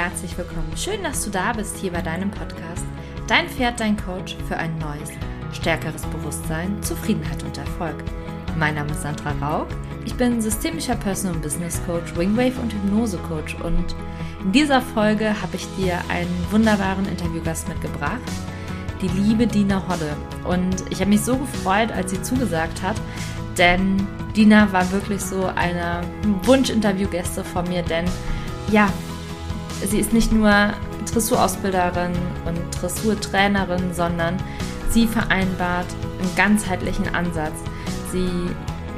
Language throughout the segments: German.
herzlich willkommen. Schön, dass du da bist hier bei deinem Podcast. Dein Pferd, dein Coach für ein neues, stärkeres Bewusstsein, Zufriedenheit und Erfolg. Mein Name ist Sandra Rauch. Ich bin systemischer Personal und Business Coach, Wingwave und Hypnose Coach und in dieser Folge habe ich dir einen wunderbaren Interviewgast mitgebracht, die liebe Dina Hodde. Und ich habe mich so gefreut, als sie zugesagt hat, denn Dina war wirklich so eine Wunsch-Interviewgäste von mir, denn ja, sie ist nicht nur Dressurausbilderin und Dressurtrainerin, sondern sie vereinbart einen ganzheitlichen Ansatz. Sie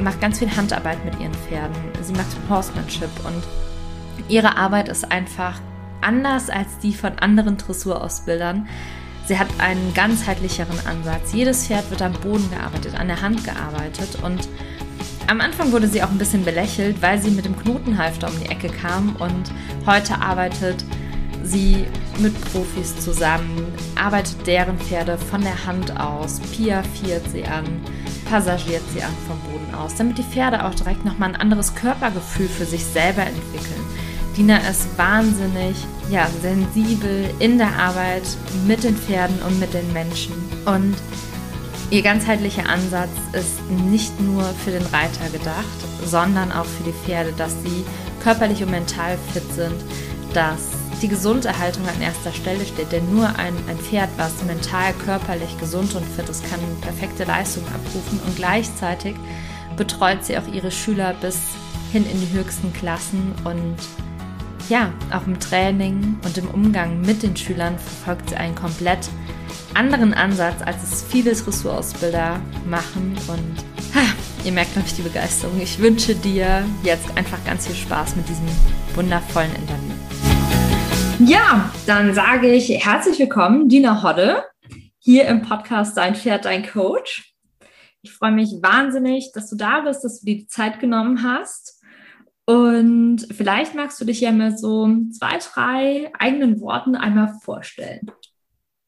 macht ganz viel Handarbeit mit ihren Pferden. Sie macht Horsemanship und ihre Arbeit ist einfach anders als die von anderen Dressurausbildern. Sie hat einen ganzheitlicheren Ansatz. Jedes Pferd wird am Boden gearbeitet, an der Hand gearbeitet und am Anfang wurde sie auch ein bisschen belächelt, weil sie mit dem Knotenhalfter um die Ecke kam und heute arbeitet sie mit Profis zusammen, arbeitet deren Pferde von der Hand aus, piafiert sie an, passagiert sie an vom Boden aus, damit die Pferde auch direkt nochmal ein anderes Körpergefühl für sich selber entwickeln. Dina ist wahnsinnig ja, sensibel in der Arbeit mit den Pferden und mit den Menschen. Und Ihr ganzheitlicher Ansatz ist nicht nur für den Reiter gedacht, sondern auch für die Pferde, dass sie körperlich und mental fit sind, dass die Gesunderhaltung an erster Stelle steht. Denn nur ein, ein Pferd, was mental, körperlich gesund und fit ist, kann perfekte Leistung abrufen und gleichzeitig betreut sie auch ihre Schüler bis hin in die höchsten Klassen und ja, auch im Training und im Umgang mit den Schülern verfolgt sie einen komplett anderen Ansatz, als es viele Dressurausbilder machen. Und ha, ihr merkt, glaube ich, die Begeisterung. Ich wünsche dir jetzt einfach ganz viel Spaß mit diesem wundervollen Interview. Ja, dann sage ich herzlich willkommen, Dina Hodde, hier im Podcast Dein Pferd, dein Coach. Ich freue mich wahnsinnig, dass du da bist, dass du dir die Zeit genommen hast. Und vielleicht magst du dich ja mit so zwei, drei eigenen Worten einmal vorstellen.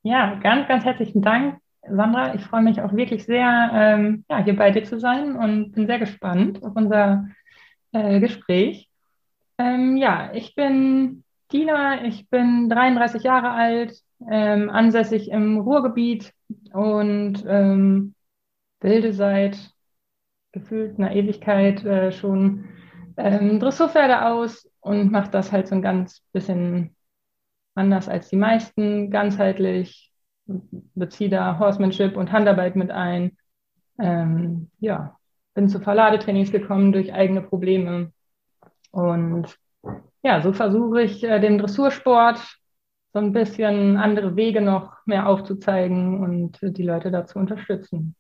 Ja, ganz, ganz herzlichen Dank, Sandra. Ich freue mich auch wirklich sehr, ähm, ja, hier bei dir zu sein und bin sehr gespannt auf unser äh, Gespräch. Ähm, ja, ich bin Dina, ich bin 33 Jahre alt, ähm, ansässig im Ruhrgebiet und ähm, bilde seit gefühlt einer Ewigkeit äh, schon ähm, Dressurpferde aus und mache das halt so ein ganz bisschen anders als die meisten, ganzheitlich, beziehe da Horsemanship und Handarbeit mit ein. Ähm, ja, bin zu Verladetrainings gekommen durch eigene Probleme. Und ja, so versuche ich äh, dem Dressursport so ein bisschen andere Wege noch mehr aufzuzeigen und die Leute dazu unterstützen.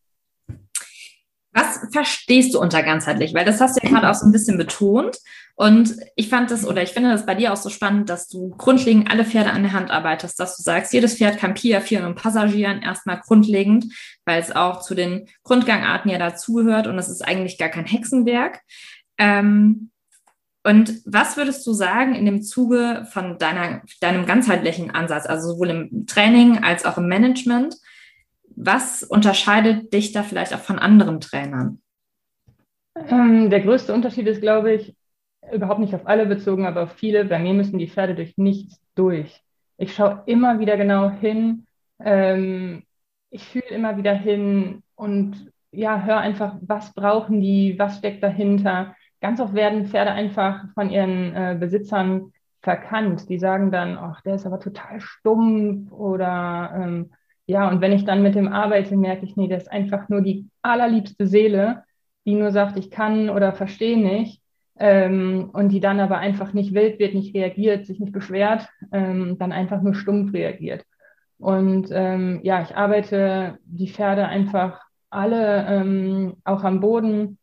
Was verstehst du unter ganzheitlich? Weil das hast du ja gerade auch so ein bisschen betont. Und ich fand das, oder ich finde das bei dir auch so spannend, dass du grundlegend alle Pferde an der Hand arbeitest, dass du sagst, jedes Pferd kann piafieren und passagieren, erstmal grundlegend, weil es auch zu den Grundgangarten ja dazugehört und es ist eigentlich gar kein Hexenwerk. Ähm, und was würdest du sagen in dem Zuge von deiner, deinem ganzheitlichen Ansatz, also sowohl im Training als auch im Management? Was unterscheidet dich da vielleicht auch von anderen Trainern? Ähm, der größte Unterschied ist, glaube ich, überhaupt nicht auf alle bezogen, aber auf viele. Bei mir müssen die Pferde durch nichts durch. Ich schaue immer wieder genau hin. Ähm, ich fühle immer wieder hin und ja, höre einfach, was brauchen die, was steckt dahinter. Ganz oft werden Pferde einfach von ihren äh, Besitzern verkannt. Die sagen dann, ach, der ist aber total stumpf oder ähm, ja, und wenn ich dann mit dem arbeite, merke ich, nee, das ist einfach nur die allerliebste Seele, die nur sagt, ich kann oder verstehe nicht. Ähm, und die dann aber einfach nicht wild wird, nicht reagiert, sich nicht beschwert, ähm, dann einfach nur stumpf reagiert. Und ähm, ja, ich arbeite die Pferde einfach alle ähm, auch am Boden.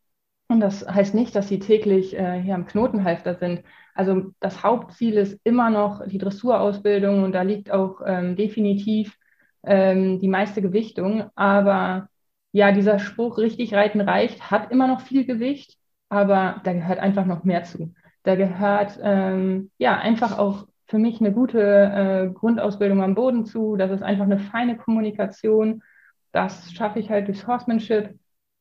Und das heißt nicht, dass sie täglich äh, hier am Knotenhalfter sind. Also das Hauptziel ist immer noch die Dressurausbildung und da liegt auch ähm, definitiv ähm, die meiste Gewichtung. Aber ja, dieser Spruch, richtig reiten reicht, hat immer noch viel Gewicht, aber da gehört einfach noch mehr zu. Da gehört ähm, ja einfach auch für mich eine gute äh, Grundausbildung am Boden zu. Das ist einfach eine feine Kommunikation. Das schaffe ich halt durchs Horsemanship.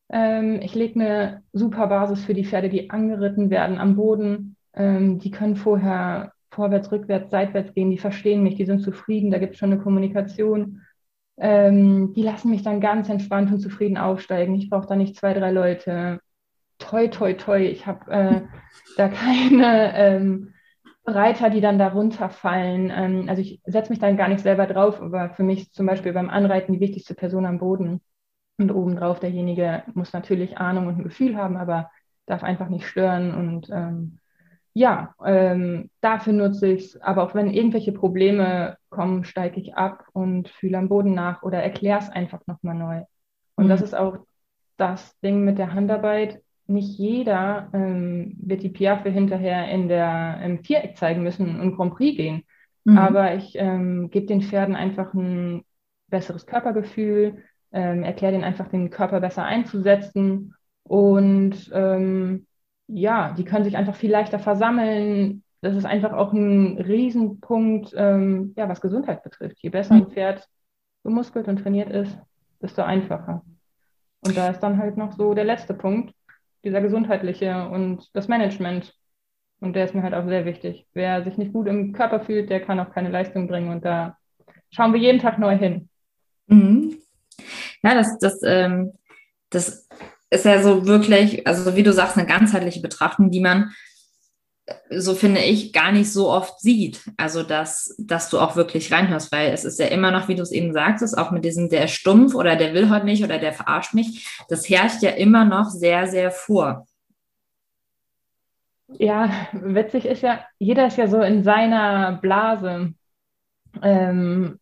Ähm, ich lege eine super Basis für die Pferde, die angeritten werden am Boden. Ähm, die können vorher vorwärts, rückwärts, seitwärts gehen, die verstehen mich, die sind zufrieden, da gibt es schon eine Kommunikation. Ähm, die lassen mich dann ganz entspannt und zufrieden aufsteigen. Ich brauche da nicht zwei, drei Leute. Toi, toi, toi. Ich habe äh, da keine ähm, Reiter, die dann da runterfallen. Ähm, also ich setze mich dann gar nicht selber drauf, aber für mich zum Beispiel beim Anreiten die wichtigste Person am Boden. Und obendrauf derjenige muss natürlich Ahnung und ein Gefühl haben, aber darf einfach nicht stören. Und ähm, ja, ähm, dafür nutze ich es. Aber auch wenn irgendwelche Probleme kommen, steige ich ab und fühle am Boden nach oder erkläre es einfach nochmal neu. Und mhm. das ist auch das Ding mit der Handarbeit. Nicht jeder ähm, wird die Piaffe hinterher in der, im Viereck zeigen müssen und Grand Prix gehen. Mhm. Aber ich ähm, gebe den Pferden einfach ein besseres Körpergefühl, ähm, erkläre denen einfach den Körper besser einzusetzen und ähm, ja, die können sich einfach viel leichter versammeln. Das ist einfach auch ein Riesenpunkt, ähm, ja, was Gesundheit betrifft. Je besser ein mhm. Pferd bemuskelt und trainiert ist, desto einfacher. Und da ist dann halt noch so der letzte Punkt, dieser gesundheitliche und das Management. Und der ist mir halt auch sehr wichtig. Wer sich nicht gut im Körper fühlt, der kann auch keine Leistung bringen. Und da schauen wir jeden Tag neu hin. Mhm. Ja, das, das, ähm, das ist ja so wirklich, also wie du sagst, eine ganzheitliche Betrachtung, die man, so finde ich, gar nicht so oft sieht. Also, dass, dass du auch wirklich reinhörst, weil es ist ja immer noch, wie du es eben sagtest, auch mit diesem, der stumpf oder der will heute nicht oder der verarscht mich, das herrscht ja immer noch sehr, sehr vor. Ja, witzig ist ja, jeder ist ja so in seiner Blase. Ähm,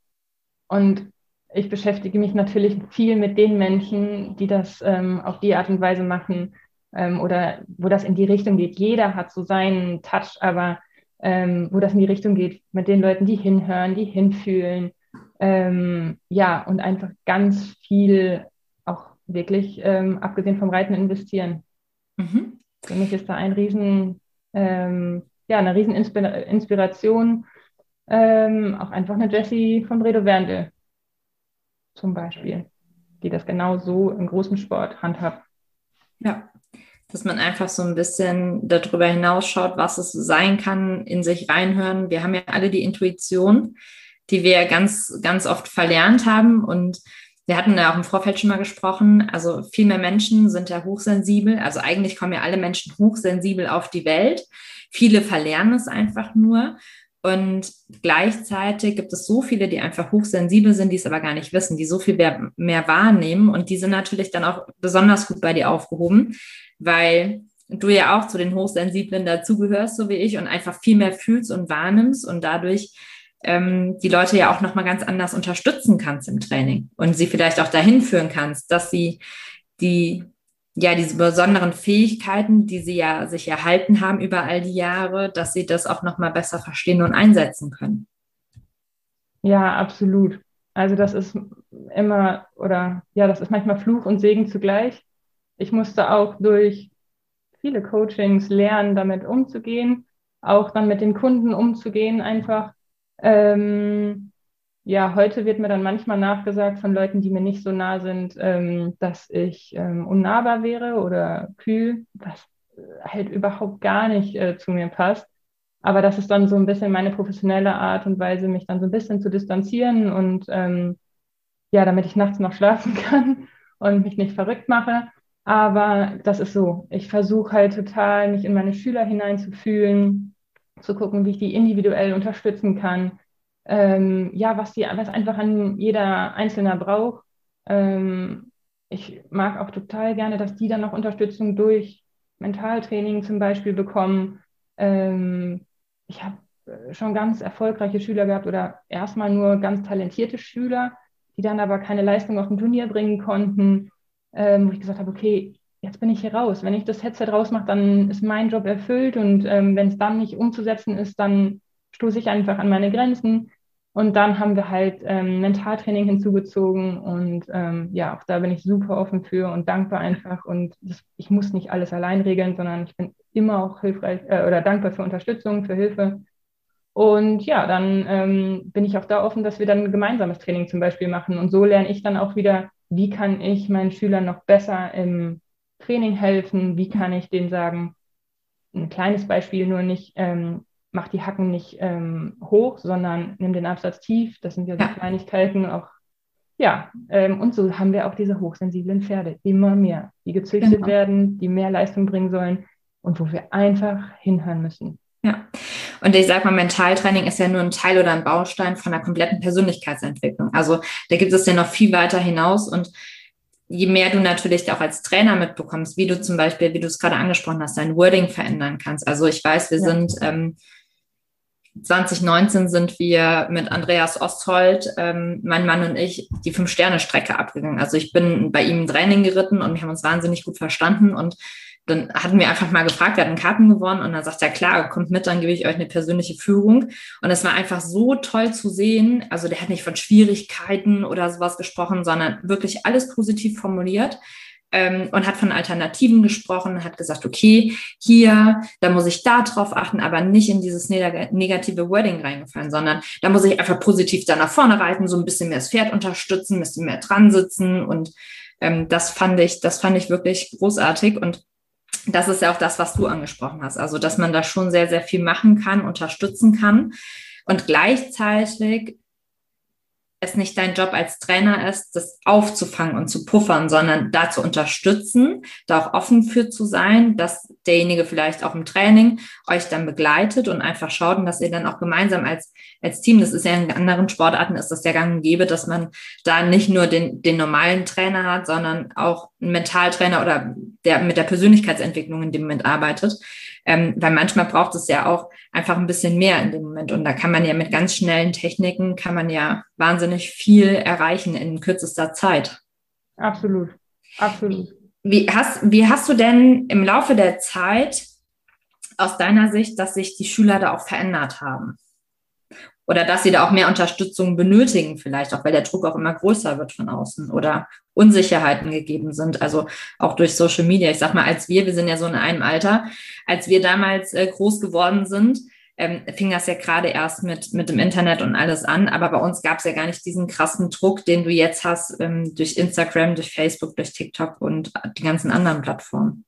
und ich beschäftige mich natürlich viel mit den Menschen, die das ähm, auf die Art und Weise machen ähm, oder wo das in die Richtung geht. Jeder hat so seinen Touch, aber ähm, wo das in die Richtung geht, mit den Leuten, die hinhören, die hinfühlen. Ähm, ja, und einfach ganz viel auch wirklich, ähm, abgesehen vom Reiten, investieren. Mhm. Für mich ist da ein riesen, ähm, ja, eine riesen Inspiration, auch einfach eine Jessie von Bredo Werndl zum Beispiel, die das genau so im großen Sport handhabt. Ja, dass man einfach so ein bisschen darüber hinausschaut, was es sein kann, in sich reinhören. Wir haben ja alle die Intuition, die wir ganz, ganz oft verlernt haben und wir hatten ja auch im Vorfeld schon mal gesprochen, also viel mehr Menschen sind ja hochsensibel. Also eigentlich kommen ja alle Menschen hochsensibel auf die Welt. Viele verlernen es einfach nur. Und gleichzeitig gibt es so viele, die einfach hochsensibel sind, die es aber gar nicht wissen, die so viel mehr, mehr wahrnehmen. Und die sind natürlich dann auch besonders gut bei dir aufgehoben, weil du ja auch zu den Hochsensiblen dazugehörst, so wie ich, und einfach viel mehr fühlst und wahrnimmst und dadurch ähm, die Leute ja auch nochmal ganz anders unterstützen kannst im Training und sie vielleicht auch dahin führen kannst, dass sie die ja, diese besonderen Fähigkeiten, die sie ja sich erhalten haben über all die Jahre, dass sie das auch nochmal besser verstehen und einsetzen können. Ja, absolut. Also das ist immer, oder ja, das ist manchmal Fluch und Segen zugleich. Ich musste auch durch viele Coachings lernen, damit umzugehen, auch dann mit den Kunden umzugehen, einfach. Ähm, ja, heute wird mir dann manchmal nachgesagt von Leuten, die mir nicht so nah sind, ähm, dass ich ähm, unnahbar wäre oder kühl, was äh, halt überhaupt gar nicht äh, zu mir passt. Aber das ist dann so ein bisschen meine professionelle Art und Weise, mich dann so ein bisschen zu distanzieren und ähm, ja, damit ich nachts noch schlafen kann und mich nicht verrückt mache. Aber das ist so. Ich versuche halt total, mich in meine Schüler hineinzufühlen, zu gucken, wie ich die individuell unterstützen kann ähm, ja, was, die, was einfach an jeder Einzelne braucht. Ähm, ich mag auch total gerne, dass die dann noch Unterstützung durch Mentaltraining zum Beispiel bekommen. Ähm, ich habe äh, schon ganz erfolgreiche Schüler gehabt oder erstmal nur ganz talentierte Schüler, die dann aber keine Leistung auf dem Turnier bringen konnten, ähm, wo ich gesagt habe, okay, jetzt bin ich hier raus. Wenn ich das Headset rausmache, dann ist mein Job erfüllt und ähm, wenn es dann nicht umzusetzen ist, dann stoße ich einfach an meine Grenzen. Und dann haben wir halt ähm, Mentaltraining hinzugezogen und ähm, ja, auch da bin ich super offen für und dankbar einfach. Und das, ich muss nicht alles allein regeln, sondern ich bin immer auch hilfreich äh, oder dankbar für Unterstützung, für Hilfe. Und ja, dann ähm, bin ich auch da offen, dass wir dann ein gemeinsames Training zum Beispiel machen. Und so lerne ich dann auch wieder, wie kann ich meinen Schülern noch besser im Training helfen, wie kann ich denen sagen, ein kleines Beispiel nur nicht, ähm, mach die Hacken nicht ähm, hoch, sondern nimm den Absatz tief. Das sind ja so ja. Kleinigkeiten, auch ja, ähm, und so haben wir auch diese hochsensiblen Pferde, immer mehr, die gezüchtet genau. werden, die mehr Leistung bringen sollen und wo wir einfach hinhören müssen. Ja, und ich sage mal, Mentaltraining ist ja nur ein Teil oder ein Baustein von der kompletten Persönlichkeitsentwicklung. Also da gibt es ja noch viel weiter hinaus und je mehr du natürlich auch als Trainer mitbekommst, wie du zum Beispiel, wie du es gerade angesprochen hast, dein Wording verändern kannst. Also ich weiß, wir ja. sind ähm, 2019 sind wir mit Andreas Osthold, ähm, mein Mann und ich, die Fünf-Sterne-Strecke abgegangen. Also ich bin bei ihm im Training geritten und wir haben uns wahnsinnig gut verstanden und dann hatten wir einfach mal gefragt, wir hatten Karten gewonnen und dann sagt er, klar, kommt mit, dann gebe ich euch eine persönliche Führung. Und es war einfach so toll zu sehen. Also der hat nicht von Schwierigkeiten oder sowas gesprochen, sondern wirklich alles positiv formuliert ähm, und hat von Alternativen gesprochen, hat gesagt, okay, hier, da muss ich da drauf achten, aber nicht in dieses negative Wording reingefallen, sondern da muss ich einfach positiv da nach vorne reiten, so ein bisschen mehr das Pferd unterstützen, ein bisschen mehr dran sitzen. Und ähm, das fand ich, das fand ich wirklich großartig. Und das ist ja auch das, was du angesprochen hast. Also, dass man da schon sehr, sehr viel machen kann, unterstützen kann. Und gleichzeitig es nicht dein Job als Trainer ist, das aufzufangen und zu puffern, sondern da zu unterstützen, da auch offen für zu sein, dass derjenige vielleicht auch im Training euch dann begleitet und einfach schaut, dass ihr dann auch gemeinsam als, als Team, das ist ja in anderen Sportarten, ist das ja gang und gäbe, dass man da nicht nur den, den normalen Trainer hat, sondern auch einen Mentaltrainer oder der mit der Persönlichkeitsentwicklung in dem Moment arbeitet. Ähm, weil manchmal braucht es ja auch einfach ein bisschen mehr in dem Moment. Und da kann man ja mit ganz schnellen Techniken, kann man ja wahnsinnig viel erreichen in kürzester Zeit. Absolut, absolut. Wie hast, wie hast du denn im Laufe der Zeit aus deiner Sicht, dass sich die Schüler da auch verändert haben? Oder dass sie da auch mehr Unterstützung benötigen, vielleicht auch, weil der Druck auch immer größer wird von außen oder Unsicherheiten gegeben sind, also auch durch Social Media. Ich sag mal, als wir, wir sind ja so in einem Alter, als wir damals äh, groß geworden sind, ähm, fing das ja gerade erst mit, mit dem Internet und alles an. Aber bei uns gab es ja gar nicht diesen krassen Druck, den du jetzt hast ähm, durch Instagram, durch Facebook, durch TikTok und die ganzen anderen Plattformen.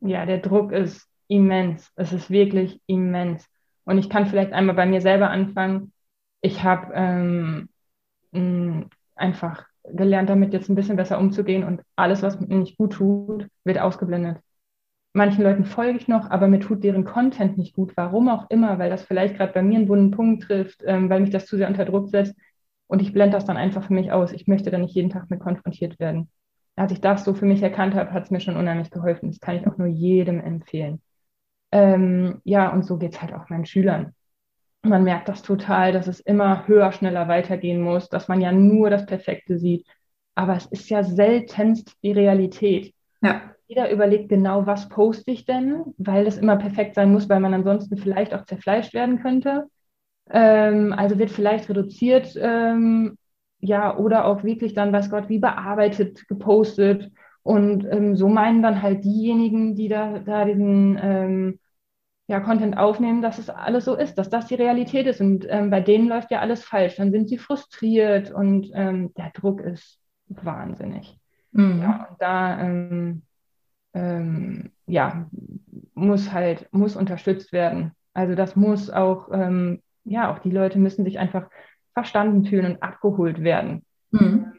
Ja, der Druck ist immens. Es ist wirklich immens. Und ich kann vielleicht einmal bei mir selber anfangen. Ich habe ähm, einfach gelernt, damit jetzt ein bisschen besser umzugehen und alles, was mir nicht gut tut, wird ausgeblendet. Manchen Leuten folge ich noch, aber mir tut deren Content nicht gut. Warum auch immer, weil das vielleicht gerade bei mir einen wunden Punkt trifft, ähm, weil mich das zu sehr unter Druck setzt. Und ich blende das dann einfach für mich aus. Ich möchte da nicht jeden Tag mit konfrontiert werden. Als ich das so für mich erkannt habe, hat es mir schon unheimlich geholfen. Das kann ich auch nur jedem empfehlen. Ähm, ja, und so geht es halt auch meinen Schülern. Man merkt das total, dass es immer höher, schneller weitergehen muss, dass man ja nur das Perfekte sieht. Aber es ist ja seltenst die Realität. Ja. Jeder überlegt genau, was poste ich denn, weil das immer perfekt sein muss, weil man ansonsten vielleicht auch zerfleischt werden könnte. Ähm, also wird vielleicht reduziert, ähm, ja, oder auch wirklich dann, weiß Gott, wie bearbeitet, gepostet. Und ähm, so meinen dann halt diejenigen, die da, da diesen ähm, ja, Content aufnehmen, dass es alles so ist, dass das die Realität ist. Und ähm, bei denen läuft ja alles falsch. Dann sind sie frustriert und ähm, der Druck ist wahnsinnig. Mhm. Ja, und da ähm, ähm, ja, muss halt, muss unterstützt werden. Also das muss auch, ja, auch die Leute müssen sich einfach verstanden fühlen und abgeholt werden. Mhm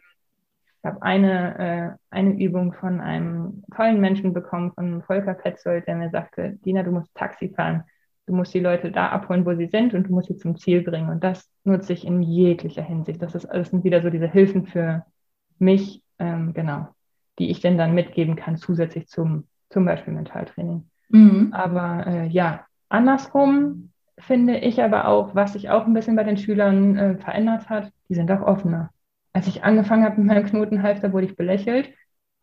habe eine, äh, eine Übung von einem tollen Menschen bekommen, von Volker Petzold, der mir sagte, Dina, du musst Taxi fahren. Du musst die Leute da abholen, wo sie sind und du musst sie zum Ziel bringen. Und das nutze ich in jeglicher Hinsicht. Das ist alles sind wieder so diese Hilfen für mich, ähm, genau, die ich denn dann mitgeben kann, zusätzlich zum, zum Beispiel Mentaltraining. Mhm. Aber äh, ja, andersrum finde ich aber auch, was sich auch ein bisschen bei den Schülern äh, verändert hat, die sind auch offener als ich angefangen habe mit meinem Knotenhalfter, wurde ich belächelt.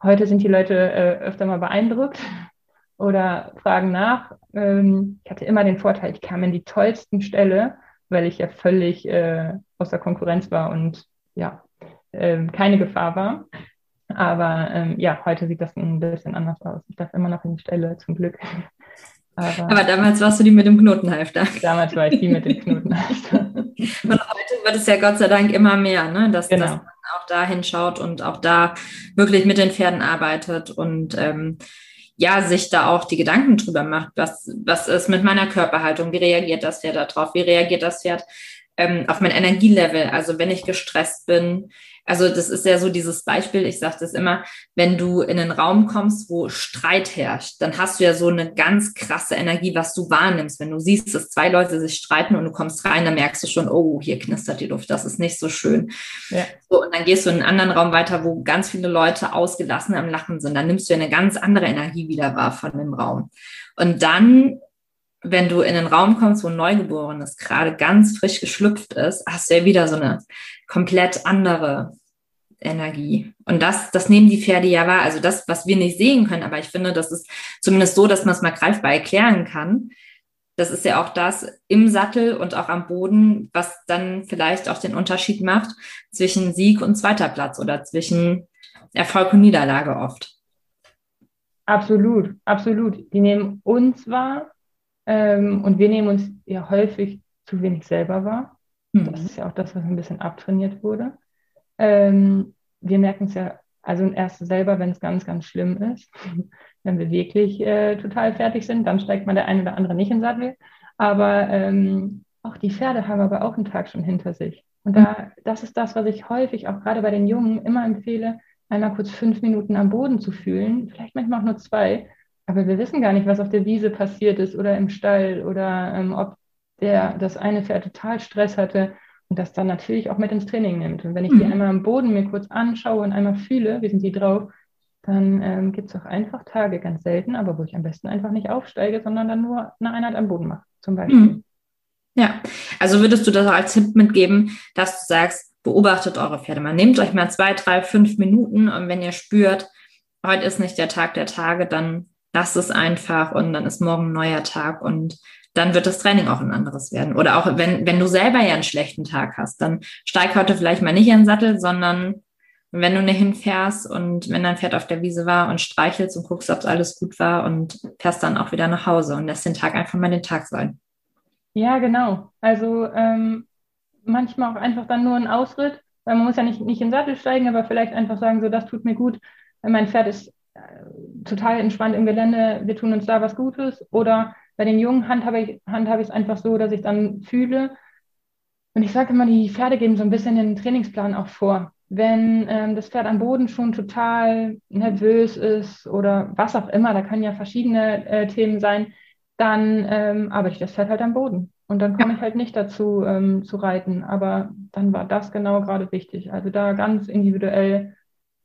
Heute sind die Leute äh, öfter mal beeindruckt oder fragen nach. Ähm, ich hatte immer den Vorteil, ich kam in die tollsten Stelle, weil ich ja völlig äh, außer Konkurrenz war und ja, äh, keine Gefahr war. Aber ähm, ja, heute sieht das ein bisschen anders aus. Ich darf immer noch in die Stelle, zum Glück. Aber, Aber, damals warst du die mit dem Knotenhalfter. Damals war ich die mit dem Knotenhalfter. und heute wird es ja Gott sei Dank immer mehr, ne? dass, genau. dass man auch da hinschaut und auch da wirklich mit den Pferden arbeitet. Und ähm, ja, sich da auch die Gedanken drüber macht, was, was ist mit meiner Körperhaltung, wie reagiert das Pferd darauf, wie reagiert das Pferd ähm, auf mein Energielevel, also wenn ich gestresst bin, also das ist ja so dieses Beispiel, ich sage das immer, wenn du in einen Raum kommst, wo Streit herrscht, dann hast du ja so eine ganz krasse Energie, was du wahrnimmst. Wenn du siehst, dass zwei Leute sich streiten und du kommst rein, dann merkst du schon, oh, hier knistert die Luft, das ist nicht so schön. Ja. So, und dann gehst du in einen anderen Raum weiter, wo ganz viele Leute ausgelassen am Lachen sind. Dann nimmst du eine ganz andere Energie wieder wahr von dem Raum. Und dann wenn du in einen Raum kommst, wo ein Neugeborenes gerade ganz frisch geschlüpft ist, hast du ja wieder so eine komplett andere Energie. Und das, das nehmen die Pferde ja wahr. Also das, was wir nicht sehen können, aber ich finde, das ist zumindest so, dass man es mal greifbar erklären kann. Das ist ja auch das im Sattel und auch am Boden, was dann vielleicht auch den Unterschied macht zwischen Sieg und zweiter Platz oder zwischen Erfolg und Niederlage oft. Absolut, absolut. Die nehmen uns wahr ähm, und wir nehmen uns ja häufig zu wenig selber wahr. Mhm. Das ist ja auch das, was ein bisschen abtrainiert wurde. Ähm, wir merken es ja also erst selber, wenn es ganz, ganz schlimm ist. wenn wir wirklich äh, total fertig sind, dann steigt man der eine oder andere nicht in den Sattel. Aber ähm, auch die Pferde haben aber auch einen Tag schon hinter sich. Und da, das ist das, was ich häufig auch gerade bei den Jungen immer empfehle, einmal kurz fünf Minuten am Boden zu fühlen, vielleicht manchmal auch nur zwei. Aber wir wissen gar nicht, was auf der Wiese passiert ist oder im Stall oder ähm, ob der, das eine Pferd total Stress hatte und das dann natürlich auch mit ins Training nimmt. Und wenn ich mhm. die einmal am Boden mir kurz anschaue und einmal fühle, wie sind die drauf, dann ähm, gibt es auch einfach Tage, ganz selten, aber wo ich am besten einfach nicht aufsteige, sondern dann nur eine Einheit am Boden mache, zum Beispiel. Mhm. Ja, also würdest du das als Tipp mitgeben, dass du sagst, beobachtet eure Pferde mal. Nehmt euch mal zwei, drei, fünf Minuten und wenn ihr spürt, heute ist nicht der Tag der Tage, dann lasst es einfach und dann ist morgen ein neuer Tag und dann wird das Training auch ein anderes werden. Oder auch wenn, wenn du selber ja einen schlechten Tag hast, dann steig heute vielleicht mal nicht in den Sattel, sondern wenn du nicht hinfährst und wenn dein Pferd auf der Wiese war und streichelst und guckst, ob alles gut war und fährst dann auch wieder nach Hause und lässt den Tag einfach mal den Tag sein. Ja, genau. Also ähm, manchmal auch einfach dann nur ein Ausritt, weil man muss ja nicht, nicht in den Sattel steigen, aber vielleicht einfach sagen, so, das tut mir gut. Mein Pferd ist total entspannt im Gelände, wir tun uns da was Gutes. Oder bei den Jungen handhabe ich, es einfach so, dass ich dann fühle. Und ich sage immer, die Pferde geben so ein bisschen den Trainingsplan auch vor. Wenn ähm, das Pferd am Boden schon total nervös ist oder was auch immer, da können ja verschiedene äh, Themen sein, dann ähm, arbeite ich das Pferd halt am Boden. Und dann komme ich halt nicht dazu ähm, zu reiten. Aber dann war das genau gerade wichtig. Also da ganz individuell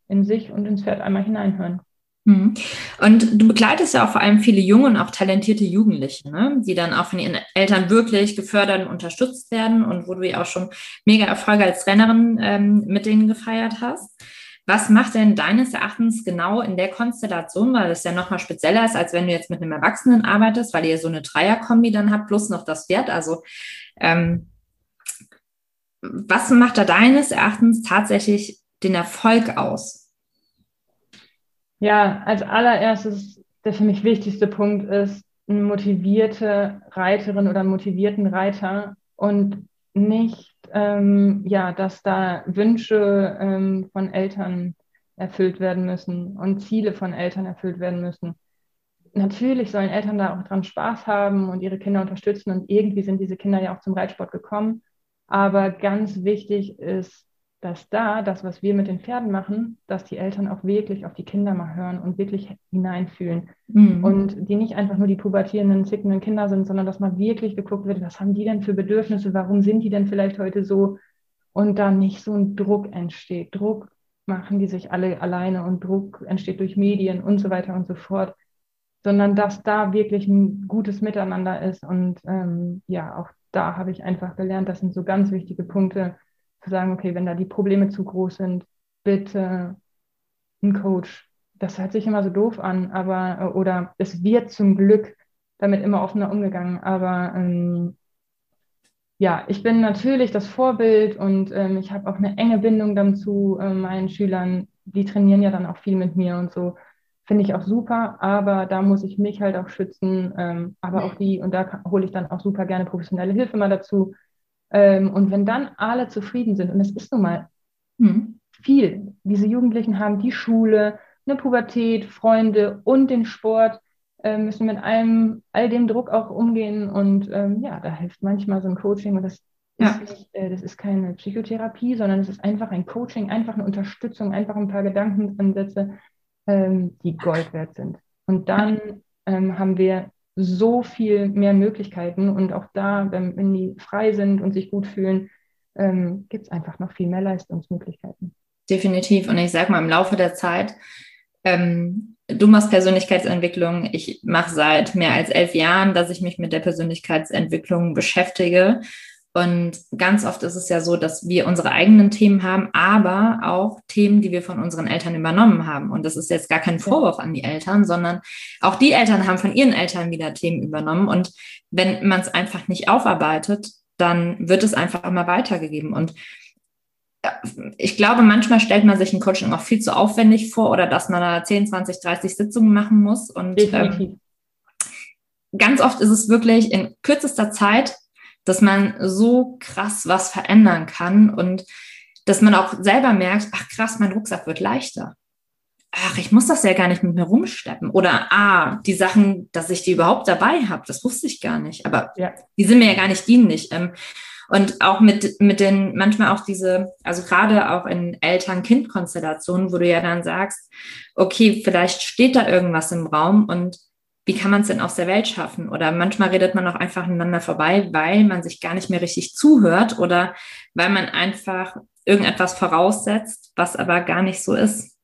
in sich und ins Pferd einmal hineinhören. Mhm. Und du begleitest ja auch vor allem viele junge und auch talentierte Jugendliche, ne? die dann auch von ihren Eltern wirklich gefördert und unterstützt werden und wo du ja auch schon mega Erfolge als Trainerin ähm, mit denen gefeiert hast. Was macht denn deines Erachtens genau in der Konstellation, weil das ja nochmal spezieller ist, als wenn du jetzt mit einem Erwachsenen arbeitest, weil ihr so eine Dreierkombi dann habt, plus noch das Pferd. Also ähm, was macht da deines Erachtens tatsächlich den Erfolg aus? Ja, als allererstes, der für mich wichtigste Punkt ist, eine motivierte Reiterin oder einen motivierten Reiter und nicht, ähm, ja, dass da Wünsche ähm, von Eltern erfüllt werden müssen und Ziele von Eltern erfüllt werden müssen. Natürlich sollen Eltern da auch dran Spaß haben und ihre Kinder unterstützen und irgendwie sind diese Kinder ja auch zum Reitsport gekommen. Aber ganz wichtig ist, dass da das, was wir mit den Pferden machen, dass die Eltern auch wirklich auf die Kinder mal hören und wirklich hineinfühlen. Mhm. Und die nicht einfach nur die pubertierenden, zickenden Kinder sind, sondern dass mal wirklich geguckt wird, was haben die denn für Bedürfnisse, warum sind die denn vielleicht heute so? Und da nicht so ein Druck entsteht. Druck machen die sich alle alleine und Druck entsteht durch Medien und so weiter und so fort. Sondern dass da wirklich ein gutes Miteinander ist. Und ähm, ja, auch da habe ich einfach gelernt, das sind so ganz wichtige Punkte, zu sagen, okay, wenn da die Probleme zu groß sind, bitte ein Coach. Das hört sich immer so doof an, aber oder es wird zum Glück damit immer offener umgegangen. Aber ähm, ja, ich bin natürlich das Vorbild und ähm, ich habe auch eine enge Bindung dann zu äh, meinen Schülern. Die trainieren ja dann auch viel mit mir und so. Finde ich auch super, aber da muss ich mich halt auch schützen, ähm, aber auch die, und da hole ich dann auch super gerne professionelle Hilfe mal dazu, ähm, und wenn dann alle zufrieden sind, und es ist nun mal hm, viel, diese Jugendlichen haben die Schule, eine Pubertät, Freunde und den Sport, äh, müssen mit allem, all dem Druck auch umgehen. Und ähm, ja, da hilft manchmal so ein Coaching. Und das ja. ist, nicht, äh, das ist keine Psychotherapie, sondern es ist einfach ein Coaching, einfach eine Unterstützung, einfach ein paar Gedankenansätze, ähm, die Gold wert sind. Und dann ähm, haben wir so viel mehr Möglichkeiten. Und auch da, wenn, wenn die frei sind und sich gut fühlen, ähm, gibt es einfach noch viel mehr Leistungsmöglichkeiten. Definitiv. Und ich sage mal, im Laufe der Zeit, ähm, du machst Persönlichkeitsentwicklung. Ich mache seit mehr als elf Jahren, dass ich mich mit der Persönlichkeitsentwicklung beschäftige. Und ganz oft ist es ja so, dass wir unsere eigenen Themen haben, aber auch Themen, die wir von unseren Eltern übernommen haben. Und das ist jetzt gar kein Vorwurf an die Eltern, sondern auch die Eltern haben von ihren Eltern wieder Themen übernommen. Und wenn man es einfach nicht aufarbeitet, dann wird es einfach immer weitergegeben. Und ich glaube, manchmal stellt man sich ein Coaching auch viel zu aufwendig vor oder dass man da 10, 20, 30 Sitzungen machen muss. Und ähm, ganz oft ist es wirklich in kürzester Zeit dass man so krass was verändern kann und dass man auch selber merkt, ach krass, mein Rucksack wird leichter. Ach, ich muss das ja gar nicht mit mir rumschleppen. Oder ah, die Sachen, dass ich die überhaupt dabei habe, das wusste ich gar nicht. Aber ja. die sind mir ja gar nicht dienlich. Ähm, und auch mit, mit den, manchmal auch diese, also gerade auch in Eltern-Kind-Konstellationen, wo du ja dann sagst, okay, vielleicht steht da irgendwas im Raum und wie kann man es denn aus der Welt schaffen? Oder manchmal redet man auch einfach aneinander vorbei, weil man sich gar nicht mehr richtig zuhört oder weil man einfach irgendetwas voraussetzt, was aber gar nicht so ist.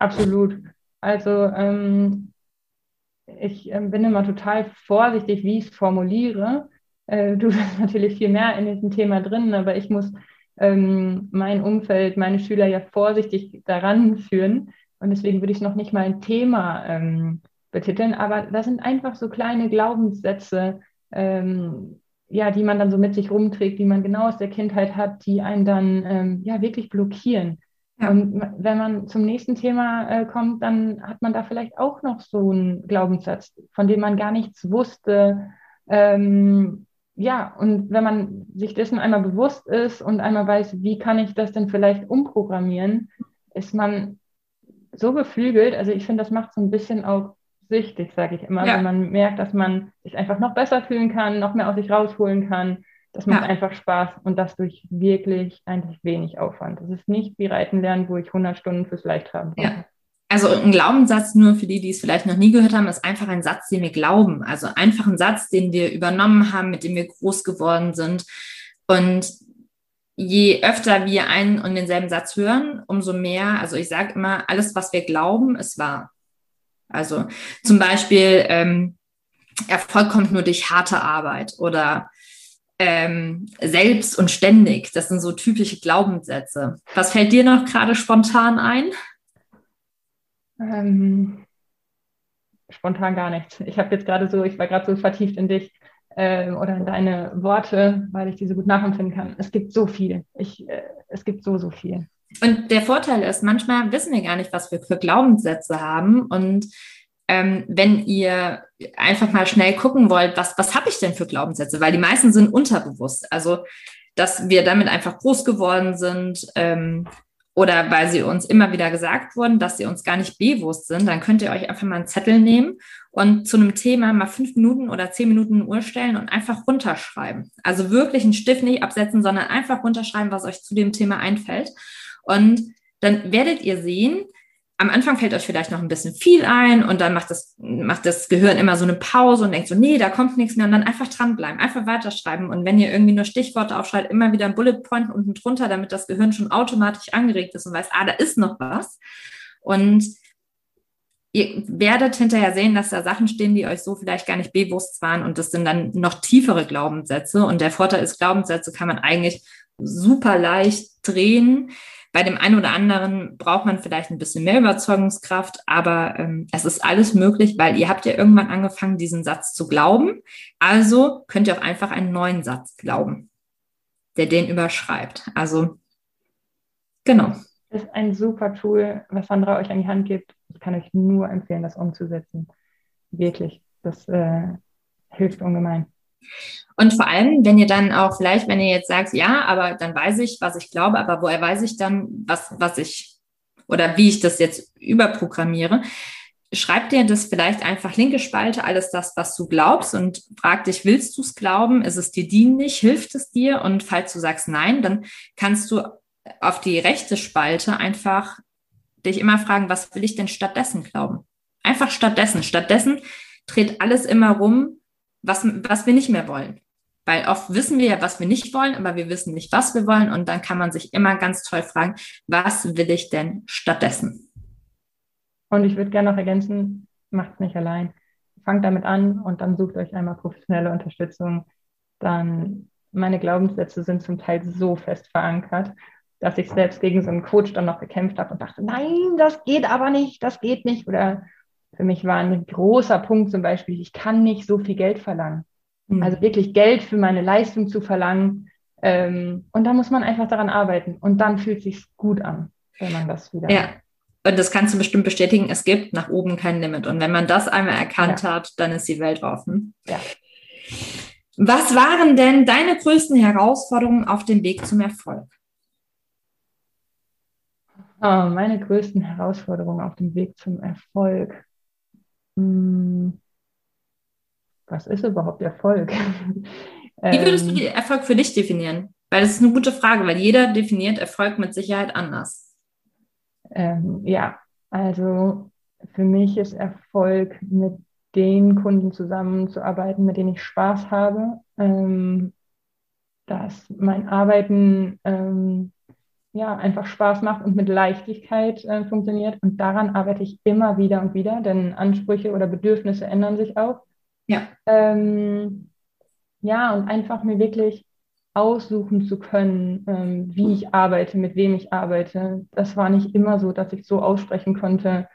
Absolut. Also ähm, ich äh, bin immer total vorsichtig, wie ich es formuliere. Äh, du bist natürlich viel mehr in diesem Thema drin, aber ich muss ähm, mein Umfeld, meine Schüler ja vorsichtig daran führen, und deswegen würde ich es noch nicht mal ein Thema ähm, betiteln, aber das sind einfach so kleine Glaubenssätze, ähm, ja, die man dann so mit sich rumträgt, die man genau aus der Kindheit hat, die einen dann ähm, ja wirklich blockieren. Ja. Und wenn man zum nächsten Thema äh, kommt, dann hat man da vielleicht auch noch so einen Glaubenssatz, von dem man gar nichts wusste. Ähm, ja, und wenn man sich dessen einmal bewusst ist und einmal weiß, wie kann ich das denn vielleicht umprogrammieren, ist man so beflügelt. Also ich finde, das macht so ein bisschen auch süchtig, sage ich immer, ja. wenn man merkt, dass man sich einfach noch besser fühlen kann, noch mehr aus sich rausholen kann. Das macht ja. einfach Spaß und das durch wirklich eigentlich wenig Aufwand. Das ist nicht wie Reiten lernen, wo ich 100 Stunden fürs Leichthaben brauche. Ja. Also ein Glaubenssatz, nur für die, die es vielleicht noch nie gehört haben, ist einfach ein Satz, den wir glauben. Also einfach ein Satz, den wir übernommen haben, mit dem wir groß geworden sind. Und je öfter wir einen und denselben Satz hören, umso mehr, also ich sage immer, alles, was wir glauben, ist wahr. Also zum Beispiel, ähm, Erfolg kommt nur durch harte Arbeit oder ähm, selbst und ständig. Das sind so typische Glaubenssätze. Was fällt dir noch gerade spontan ein? Ähm, spontan gar nichts. Ich habe jetzt gerade so, ich war gerade so vertieft in dich äh, oder in deine Worte, weil ich diese gut nachempfinden kann. Es gibt so viel. Ich, äh, es gibt so, so viel. Und der Vorteil ist, manchmal wissen wir gar nicht, was wir für Glaubenssätze haben. Und ähm, wenn ihr einfach mal schnell gucken wollt, was, was habe ich denn für Glaubenssätze? Weil die meisten sind unterbewusst. Also, dass wir damit einfach groß geworden sind, ähm, oder weil sie uns immer wieder gesagt wurden, dass sie uns gar nicht bewusst sind, dann könnt ihr euch einfach mal einen Zettel nehmen und zu einem Thema mal fünf Minuten oder zehn Minuten Uhr stellen und einfach runterschreiben. Also wirklich einen Stift nicht absetzen, sondern einfach runterschreiben, was euch zu dem Thema einfällt. Und dann werdet ihr sehen, am Anfang fällt euch vielleicht noch ein bisschen viel ein und dann macht das, macht das Gehirn immer so eine Pause und denkt so, nee, da kommt nichts mehr und dann einfach dranbleiben, einfach weiterschreiben. Und wenn ihr irgendwie nur Stichworte aufschreibt, immer wieder ein Bullet Point unten drunter, damit das Gehirn schon automatisch angeregt ist und weiß, ah, da ist noch was. Und ihr werdet hinterher sehen, dass da Sachen stehen, die euch so vielleicht gar nicht bewusst waren und das sind dann noch tiefere Glaubenssätze. Und der Vorteil ist, Glaubenssätze kann man eigentlich super leicht drehen bei dem einen oder anderen braucht man vielleicht ein bisschen mehr Überzeugungskraft, aber ähm, es ist alles möglich, weil ihr habt ja irgendwann angefangen, diesen Satz zu glauben. Also könnt ihr auch einfach einen neuen Satz glauben, der den überschreibt. Also genau. Das ist ein super Tool, was Sandra euch an die Hand gibt. Ich kann euch nur empfehlen, das umzusetzen. Wirklich. Das äh, hilft ungemein. Und vor allem, wenn ihr dann auch vielleicht, wenn ihr jetzt sagt, ja, aber dann weiß ich, was ich glaube, aber woher weiß ich dann, was, was ich oder wie ich das jetzt überprogrammiere, schreib dir das vielleicht einfach linke Spalte, alles das, was du glaubst und frag dich, willst du es glauben? Ist es dir dienlich? Hilft es dir? Und falls du sagst nein, dann kannst du auf die rechte Spalte einfach dich immer fragen, was will ich denn stattdessen glauben? Einfach stattdessen. Stattdessen dreht alles immer rum, was, was wir nicht mehr wollen. Weil oft wissen wir ja, was wir nicht wollen, aber wir wissen nicht, was wir wollen. Und dann kann man sich immer ganz toll fragen, was will ich denn stattdessen? Und ich würde gerne noch ergänzen, macht es nicht allein. Fangt damit an und dann sucht euch einmal professionelle Unterstützung. Dann meine Glaubenssätze sind zum Teil so fest verankert, dass ich selbst gegen so einen Coach dann noch gekämpft habe und dachte, nein, das geht aber nicht, das geht nicht. Oder für mich war ein großer Punkt zum Beispiel, ich kann nicht so viel Geld verlangen. Mhm. Also wirklich Geld für meine Leistung zu verlangen. Ähm, und da muss man einfach daran arbeiten. Und dann fühlt es sich gut an, wenn man das wieder. Ja. Und das kannst du bestimmt bestätigen, es gibt nach oben kein Limit. Und wenn man das einmal erkannt ja. hat, dann ist die Welt offen. Ja. Was waren denn deine größten Herausforderungen auf dem Weg zum Erfolg? Oh, meine größten Herausforderungen auf dem Weg zum Erfolg. Hm. Was ist überhaupt Erfolg? Wie würdest du ähm. Erfolg für dich definieren? Weil das ist eine gute Frage, weil jeder definiert Erfolg mit Sicherheit anders. Ähm, ja, also für mich ist Erfolg mit den Kunden zusammenzuarbeiten, mit denen ich Spaß habe, ähm, dass mein Arbeiten ähm, ja, einfach Spaß macht und mit Leichtigkeit äh, funktioniert. Und daran arbeite ich immer wieder und wieder, denn Ansprüche oder Bedürfnisse ändern sich auch. Ja. Ähm, ja, und einfach mir wirklich aussuchen zu können, ähm, wie ich arbeite, mit wem ich arbeite. Das war nicht immer so, dass ich so aussprechen konnte,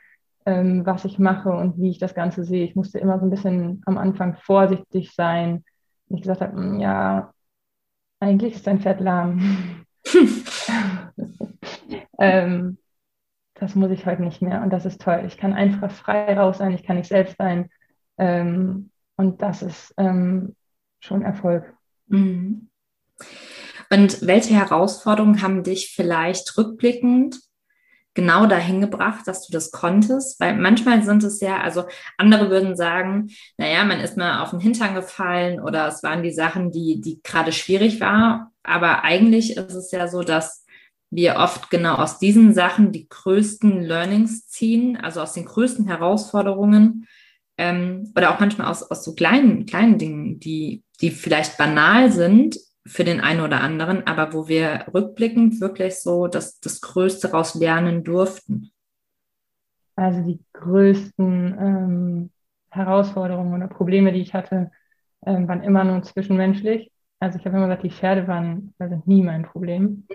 ähm, was ich mache und wie ich das Ganze sehe. Ich musste immer so ein bisschen am Anfang vorsichtig sein. Ich gesagt habe, hm, ja, eigentlich ist dein Pferd lahm. ähm, das muss ich heute nicht mehr und das ist toll. Ich kann einfach frei raus sein, ich kann nicht selbst sein ähm, und das ist ähm, schon Erfolg. Mhm. Und welche Herausforderungen haben dich vielleicht rückblickend genau dahin gebracht, dass du das konntest? Weil manchmal sind es ja, also andere würden sagen, naja, man ist mal auf den Hintern gefallen oder es waren die Sachen, die, die gerade schwierig war. Aber eigentlich ist es ja so, dass wir oft genau aus diesen Sachen die größten Learnings ziehen, also aus den größten Herausforderungen ähm, oder auch manchmal aus, aus so kleinen, kleinen Dingen, die, die vielleicht banal sind für den einen oder anderen, aber wo wir rückblickend wirklich so das, das Größte daraus lernen durften. Also die größten ähm, Herausforderungen oder Probleme, die ich hatte, ähm, waren immer nur zwischenmenschlich. Also ich habe immer gesagt, die Pferde waren, sind nie mein Problem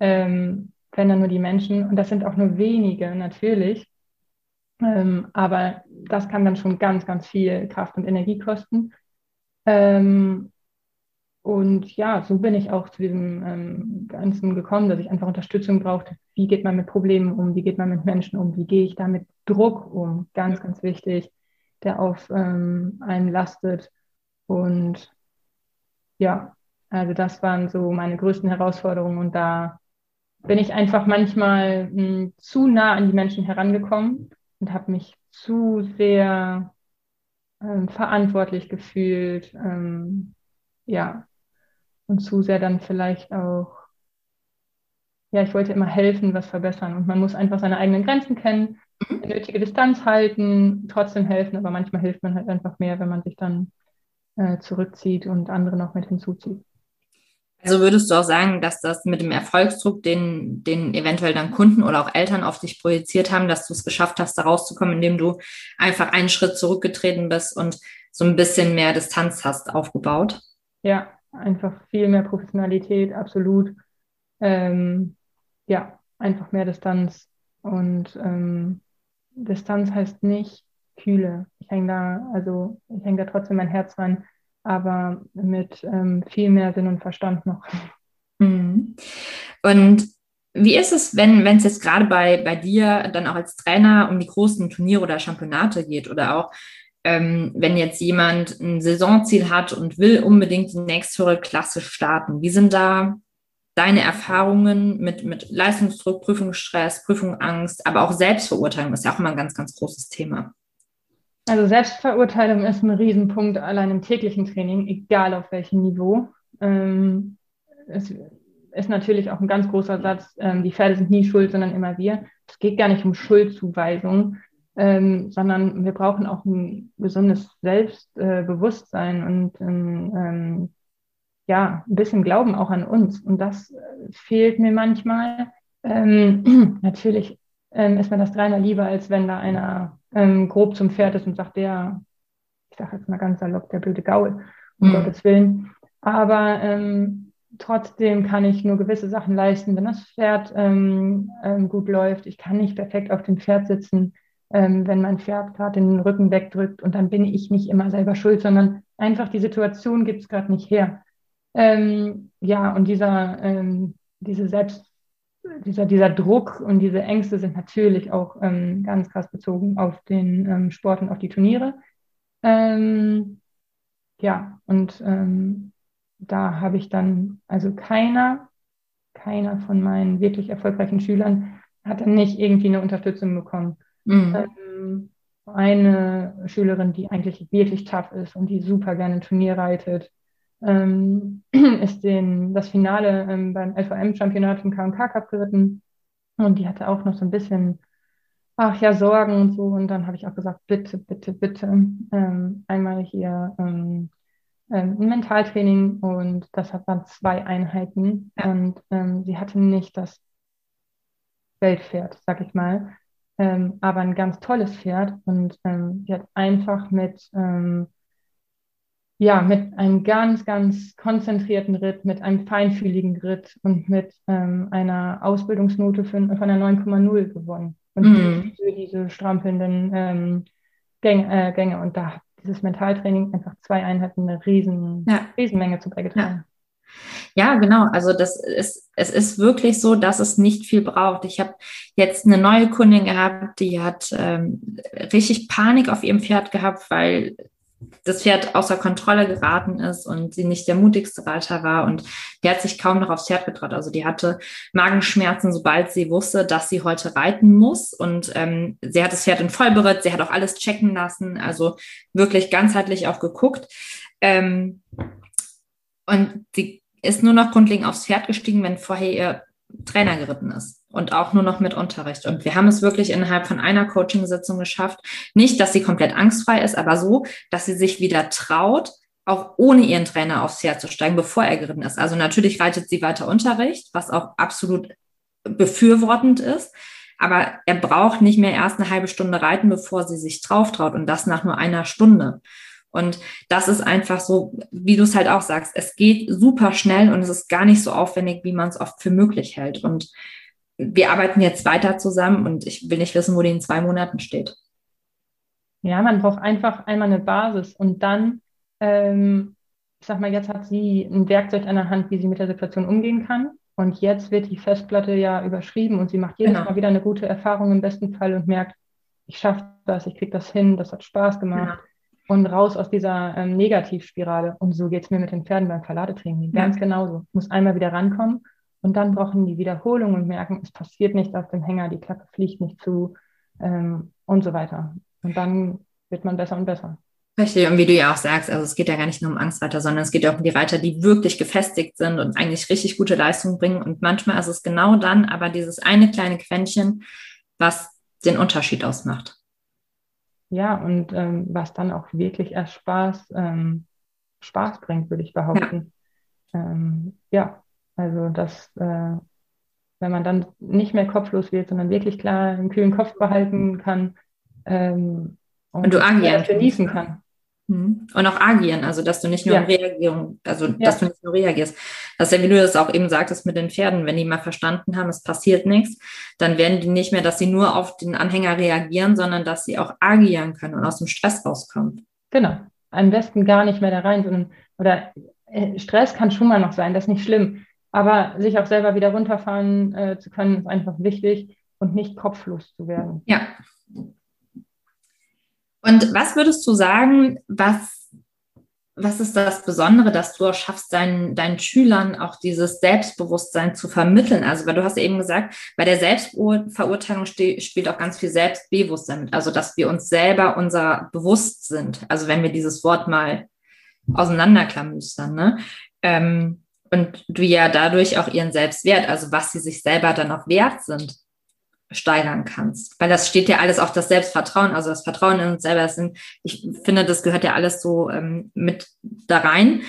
ähm, wenn dann nur die Menschen. Und das sind auch nur wenige, natürlich. Ähm, aber das kann dann schon ganz, ganz viel Kraft und Energie kosten. Ähm, und ja, so bin ich auch zu diesem ähm, Ganzen gekommen, dass ich einfach Unterstützung brauchte. Wie geht man mit Problemen um? Wie geht man mit Menschen um? Wie gehe ich da mit Druck um? Ganz, ganz wichtig, der auf ähm, einen lastet. Und ja, also das waren so meine größten Herausforderungen und da bin ich einfach manchmal mh, hm, zu nah an die Menschen herangekommen und habe mich zu sehr ähm, verantwortlich gefühlt, ähm, ja, und zu sehr dann vielleicht auch, ja, ich wollte immer helfen, was verbessern und man muss einfach seine eigenen Grenzen kennen, mhm. eine nötige Distanz halten, trotzdem helfen, aber manchmal hilft man halt einfach mehr, wenn man sich dann äh, zurückzieht und andere noch mit hinzuzieht. Also würdest du auch sagen, dass das mit dem Erfolgsdruck, den, den eventuell dann Kunden oder auch Eltern auf dich projiziert haben, dass du es geschafft hast, da rauszukommen, indem du einfach einen Schritt zurückgetreten bist und so ein bisschen mehr Distanz hast aufgebaut? Ja, einfach viel mehr Professionalität, absolut. Ähm, ja, einfach mehr Distanz. Und ähm, Distanz heißt nicht Kühle. Ich hänge da, also ich hänge da trotzdem mein Herz rein aber mit ähm, viel mehr Sinn und Verstand noch. Mhm. Und wie ist es, wenn es jetzt gerade bei, bei dir dann auch als Trainer um die großen Turniere oder Championate geht oder auch ähm, wenn jetzt jemand ein Saisonziel hat und will unbedingt die nächsthöhere Klasse starten? Wie sind da deine Erfahrungen mit, mit Leistungsdruck, Prüfungsstress, Prüfungsangst, aber auch Selbstverurteilung ist ja auch immer ein ganz, ganz großes Thema. Also Selbstverurteilung ist ein Riesenpunkt allein im täglichen Training, egal auf welchem Niveau. Ähm, es ist natürlich auch ein ganz großer Satz, ähm, die Pferde sind nie schuld, sondern immer wir. Es geht gar nicht um Schuldzuweisung, ähm, sondern wir brauchen auch ein gesundes Selbstbewusstsein äh, und ähm, ja, ein bisschen Glauben auch an uns. Und das fehlt mir manchmal. Ähm, natürlich ähm, ist mir das dreimal lieber, als wenn da einer ähm, grob zum Pferd ist und sagt, der, ich sage jetzt mal ganz salopp, der blöde Gaul, um mhm. Gottes Willen. Aber ähm, trotzdem kann ich nur gewisse Sachen leisten, wenn das Pferd ähm, ähm, gut läuft. Ich kann nicht perfekt auf dem Pferd sitzen, ähm, wenn mein Pferd gerade den Rücken wegdrückt und dann bin ich nicht immer selber schuld, sondern einfach die Situation gibt es gerade nicht her. Ähm, ja, und dieser, ähm, diese Selbst, dieser, dieser Druck und diese Ängste sind natürlich auch ähm, ganz krass bezogen auf den ähm, Sport und auf die Turniere. Ähm, ja, und ähm, da habe ich dann, also keiner, keiner von meinen wirklich erfolgreichen Schülern hat dann nicht irgendwie eine Unterstützung bekommen. Mhm. eine Schülerin, die eigentlich wirklich tough ist und die super gerne Turnier reitet, ähm, ist den, das Finale ähm, beim LVM-Championat im K&K Cup geritten. Und die hatte auch noch so ein bisschen, ach ja, Sorgen und so. Und dann habe ich auch gesagt, bitte, bitte, bitte, ähm, einmal hier ähm, ähm, ein Mentaltraining. Und das hat dann zwei Einheiten. Ja. Und ähm, sie hatte nicht das Weltpferd, sag ich mal, aber ein ganz tolles Pferd. Und sie hat einfach mit ja, mit einem ganz, ganz konzentrierten Ritt, mit einem feinfühligen Ritt und mit ähm, einer Ausbildungsnote von, von einer 9,0 gewonnen. Und mm. für diese strampelnden ähm, Gänge, äh, Gänge. Und da hat dieses Mentaltraining einfach zwei Einheiten eine riesen, ja. Riesenmenge zu beigetragen. Ja. ja. genau. Also das ist, es ist wirklich so, dass es nicht viel braucht. Ich habe jetzt eine neue Kundin gehabt, die hat ähm, richtig Panik auf ihrem Pferd gehabt, weil das Pferd außer Kontrolle geraten ist und sie nicht der mutigste Reiter war und die hat sich kaum noch aufs Pferd getraut. Also die hatte Magenschmerzen, sobald sie wusste, dass sie heute reiten muss und ähm, sie hat das Pferd in Vollberitt, sie hat auch alles checken lassen, also wirklich ganzheitlich auch geguckt. Ähm, und sie ist nur noch grundlegend aufs Pferd gestiegen, wenn vorher ihr Trainer geritten ist und auch nur noch mit Unterricht. Und wir haben es wirklich innerhalb von einer Coaching-Sitzung geschafft. Nicht, dass sie komplett angstfrei ist, aber so, dass sie sich wieder traut, auch ohne ihren Trainer aufs Pferd zu steigen, bevor er geritten ist. Also natürlich reitet sie weiter Unterricht, was auch absolut befürwortend ist. Aber er braucht nicht mehr erst eine halbe Stunde reiten, bevor sie sich drauf traut und das nach nur einer Stunde. Und das ist einfach so, wie du es halt auch sagst, es geht super schnell und es ist gar nicht so aufwendig, wie man es oft für möglich hält. Und wir arbeiten jetzt weiter zusammen und ich will nicht wissen, wo die in zwei Monaten steht. Ja, man braucht einfach einmal eine Basis und dann, ähm, ich sag mal, jetzt hat sie ein Werkzeug an der Hand, wie sie mit der Situation umgehen kann. Und jetzt wird die Festplatte ja überschrieben und sie macht jedes genau. Mal wieder eine gute Erfahrung im besten Fall und merkt, ich schaffe das, ich kriege das hin, das hat Spaß gemacht. Genau. Und raus aus dieser ähm, Negativspirale. Und so geht es mir mit den Pferden beim Verladetraining. Ganz ja. genauso. Ich muss einmal wieder rankommen und dann brauchen die Wiederholung und merken, es passiert nichts auf dem Hänger, die Klappe fliegt nicht zu ähm, und so weiter. Und dann wird man besser und besser. Richtig, und wie du ja auch sagst, also es geht ja gar nicht nur um Angstreiter, sondern es geht ja auch um die Reiter, die wirklich gefestigt sind und eigentlich richtig gute Leistungen bringen. Und manchmal ist es genau dann aber dieses eine kleine Quäntchen, was den Unterschied ausmacht. Ja, und ähm, was dann auch wirklich erst Spaß, ähm, Spaß bringt, würde ich behaupten. Ja, ähm, ja also das, äh, wenn man dann nicht mehr kopflos wird, sondern wirklich klar einen kühlen Kopf behalten kann ähm, und, und du agieren genießen kann. Mhm. Und auch agieren, also dass du nicht nur ja. Reagierung, also ja. dass du nicht nur reagierst. Das ist ja, wie du das auch eben sagtest mit den Pferden, wenn die mal verstanden haben, es passiert nichts, dann werden die nicht mehr, dass sie nur auf den Anhänger reagieren, sondern dass sie auch agieren können und aus dem Stress rauskommen. Genau. Am besten gar nicht mehr da rein, sondern oder äh, Stress kann schon mal noch sein, das ist nicht schlimm. Aber sich auch selber wieder runterfahren äh, zu können, ist einfach wichtig und nicht kopflos zu werden. Ja. Und was würdest du sagen, was was ist das Besondere, dass du auch schaffst, deinen, deinen Schülern auch dieses Selbstbewusstsein zu vermitteln? Also, weil du hast eben gesagt, bei der Selbstverurteilung spielt auch ganz viel Selbstbewusstsein mit. Also, dass wir uns selber unser bewusst sind. Also, wenn wir dieses Wort mal auseinanderklamüstern, ne? Ähm, und du ja dadurch auch ihren Selbstwert, also was sie sich selber dann auch wert sind, steigern kannst. Weil das steht ja alles auf das Selbstvertrauen, also das Vertrauen in uns selber. Sind, ich finde, das gehört ja alles so ähm, mit da rein.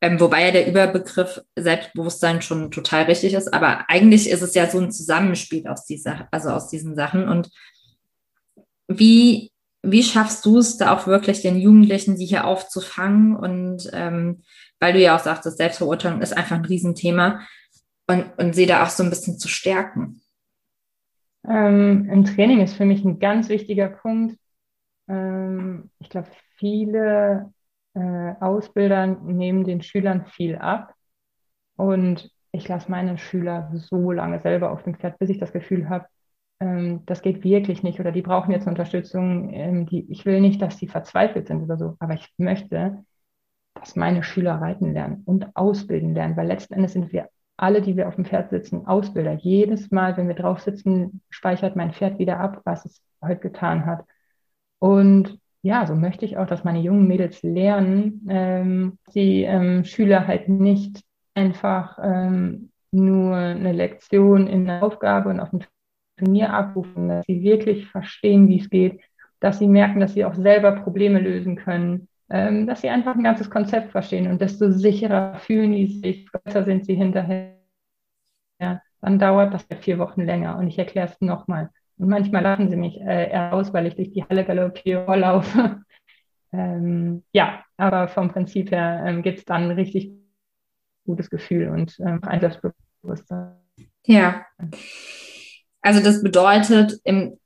Ähm, wobei ja der Überbegriff Selbstbewusstsein schon total richtig ist. Aber eigentlich ist es ja so ein Zusammenspiel aus dieser, also aus diesen Sachen. Und wie, wie schaffst du es da auch wirklich den Jugendlichen, die hier aufzufangen? Und ähm, weil du ja auch sagst, Selbstverurteilung ist einfach ein Riesenthema und, und sie da auch so ein bisschen zu stärken. Ähm, Im Training ist für mich ein ganz wichtiger Punkt. Ähm, ich glaube, viele äh, Ausbilder nehmen den Schülern viel ab. Und ich lasse meine Schüler so lange selber auf dem Pferd, bis ich das Gefühl habe, ähm, das geht wirklich nicht oder die brauchen jetzt Unterstützung. Ähm, die, ich will nicht, dass sie verzweifelt sind oder so, aber ich möchte, dass meine Schüler reiten lernen und ausbilden lernen, weil letzten Endes sind wir alle, die wir auf dem Pferd sitzen, Ausbilder. Jedes Mal, wenn wir drauf sitzen, speichert mein Pferd wieder ab, was es heute getan hat. Und ja, so möchte ich auch, dass meine jungen Mädels lernen, ähm, die ähm, Schüler halt nicht einfach ähm, nur eine Lektion in einer Aufgabe und auf dem Turnier abrufen, dass sie wirklich verstehen, wie es geht, dass sie merken, dass sie auch selber Probleme lösen können, ähm, dass sie einfach ein ganzes Konzept verstehen und desto sicherer fühlen sie sich, besser sind sie hinterher. Ja, dann dauert das vier Wochen länger und ich erkläre es nochmal. Und manchmal lachen sie mich äh, aus, weil ich durch die Halle galoppiere, laufe. ähm, ja, aber vom Prinzip her ähm, gibt es dann ein richtig gutes Gefühl und ähm, ein Selbstbewusstsein. Ja. Also das bedeutet im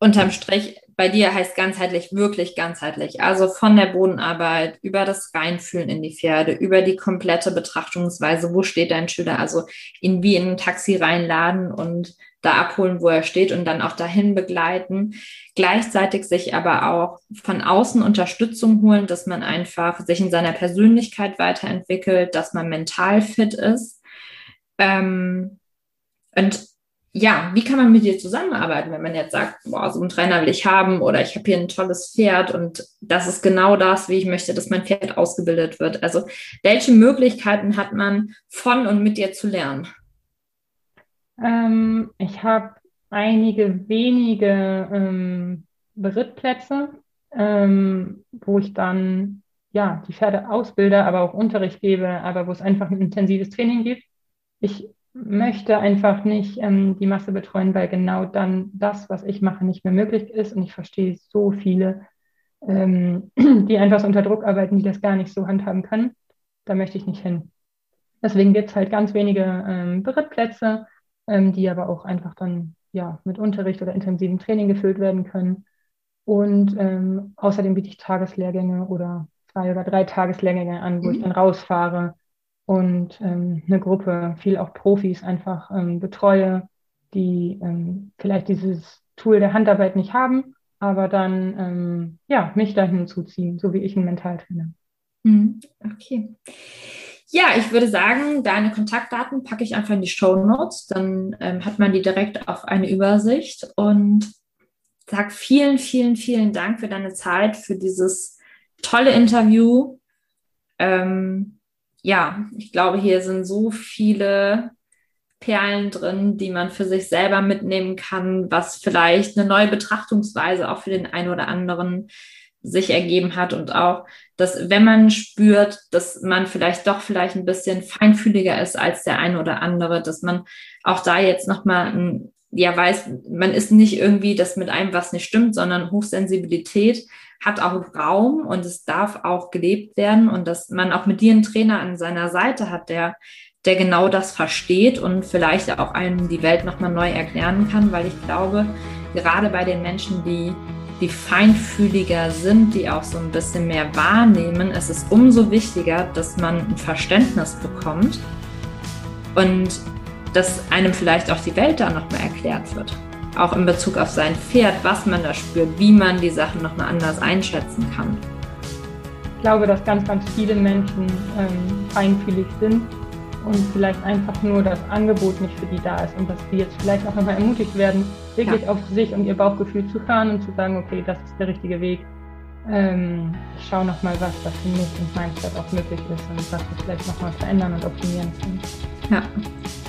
unterm Strich bei dir heißt ganzheitlich wirklich ganzheitlich. Also von der Bodenarbeit über das Reinfühlen in die Pferde, über die komplette Betrachtungsweise, wo steht dein Schüler, also ihn wie in ein Taxi reinladen und da abholen, wo er steht und dann auch dahin begleiten. Gleichzeitig sich aber auch von außen Unterstützung holen, dass man einfach sich in seiner Persönlichkeit weiterentwickelt, dass man mental fit ist. Ähm, und ja, wie kann man mit dir zusammenarbeiten, wenn man jetzt sagt, boah, so einen Trainer will ich haben oder ich habe hier ein tolles Pferd und das ist genau das, wie ich möchte, dass mein Pferd ausgebildet wird. Also welche Möglichkeiten hat man von und mit dir zu lernen? Ähm, ich habe einige wenige ähm, Berittplätze, ähm, wo ich dann ja die Pferde ausbilde, aber auch Unterricht gebe, aber wo es einfach ein intensives Training gibt. Ich möchte einfach nicht ähm, die Masse betreuen, weil genau dann das, was ich mache, nicht mehr möglich ist. Und ich verstehe so viele, ähm, die einfach so unter Druck arbeiten, die das gar nicht so handhaben können. Da möchte ich nicht hin. Deswegen gibt es halt ganz wenige ähm, Berittplätze, ähm, die aber auch einfach dann ja mit Unterricht oder intensivem Training gefüllt werden können. Und ähm, außerdem biete ich Tageslehrgänge oder zwei oder drei Tageslehrgänge an, wo mhm. ich dann rausfahre und ähm, eine Gruppe, viel auch Profis einfach ähm, betreue, die ähm, vielleicht dieses Tool der Handarbeit nicht haben, aber dann ähm, ja, mich dahin hinzuziehen, so wie ich ein Mentaltrainer. Mhm. Okay. Ja, ich würde sagen, deine Kontaktdaten packe ich einfach in die Show Notes. Dann ähm, hat man die direkt auf eine Übersicht und sag vielen, vielen, vielen Dank für deine Zeit, für dieses tolle Interview. Ähm, ja, ich glaube, hier sind so viele Perlen drin, die man für sich selber mitnehmen kann, was vielleicht eine neue Betrachtungsweise auch für den einen oder anderen sich ergeben hat. Und auch, dass wenn man spürt, dass man vielleicht doch vielleicht ein bisschen feinfühliger ist als der eine oder andere, dass man auch da jetzt nochmal ein, ja weiß, man ist nicht irgendwie das mit einem was nicht stimmt, sondern Hochsensibilität hat auch Raum und es darf auch gelebt werden und dass man auch mit dir einen Trainer an seiner Seite hat, der, der genau das versteht und vielleicht auch einem die Welt nochmal neu erklären kann, weil ich glaube, gerade bei den Menschen, die, die feinfühliger sind, die auch so ein bisschen mehr wahrnehmen, ist es umso wichtiger, dass man ein Verständnis bekommt. Und dass einem vielleicht auch die Welt da nochmal erklärt wird auch in Bezug auf sein Pferd, was man da spürt, wie man die Sachen nochmal anders einschätzen kann. glaube, dass ganz, ganz viele Menschen ähm, feinfühlig sind und vielleicht einfach nur das Angebot nicht für die da ist und dass die jetzt vielleicht auch nochmal ermutigt werden, wirklich ja. auf sich und ihr Bauchgefühl zu hören und zu sagen, okay, das ist der richtige Weg. Ähm, ich schaue nochmal, was da für mich und mein Mindset auch möglich ist und was wir vielleicht nochmal verändern und optimieren können. Ja.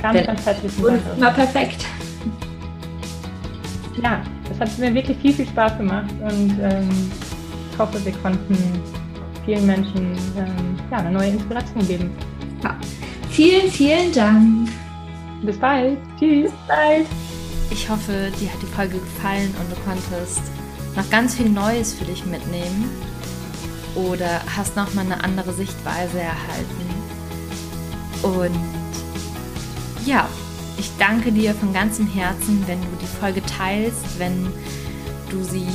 Ganz, ganz herzlichen Dank. War perfekt. Ja, es hat mir wirklich viel, viel Spaß gemacht und ähm, ich hoffe, wir konnten vielen Menschen ähm, ja, eine neue Inspiration geben. Ja. Vielen, vielen Dank. Bis bald. Tschüss. Bis bald. Ich hoffe, dir hat die Folge gefallen und du konntest noch ganz viel Neues für dich mitnehmen oder hast nochmal eine andere Sichtweise erhalten. Und ja, ich danke dir von ganzem Herzen, wenn du die Folge teilst, wenn du sie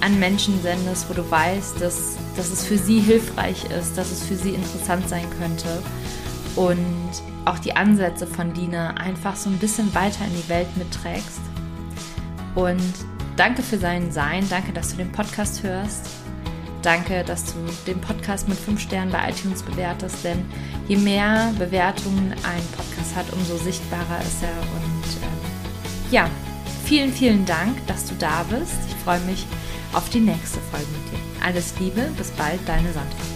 an Menschen sendest, wo du weißt, dass, dass es für sie hilfreich ist, dass es für sie interessant sein könnte und auch die Ansätze von Dina einfach so ein bisschen weiter in die Welt mitträgst. Und danke für sein Sein, danke, dass du den Podcast hörst. Danke, dass du den Podcast mit 5 Sternen bei iTunes bewertest, denn je mehr Bewertungen ein Podcast hat, umso sichtbarer ist er. Und ähm, ja, vielen, vielen Dank, dass du da bist. Ich freue mich auf die nächste Folge mit dir. Alles Liebe, bis bald, deine Sandra.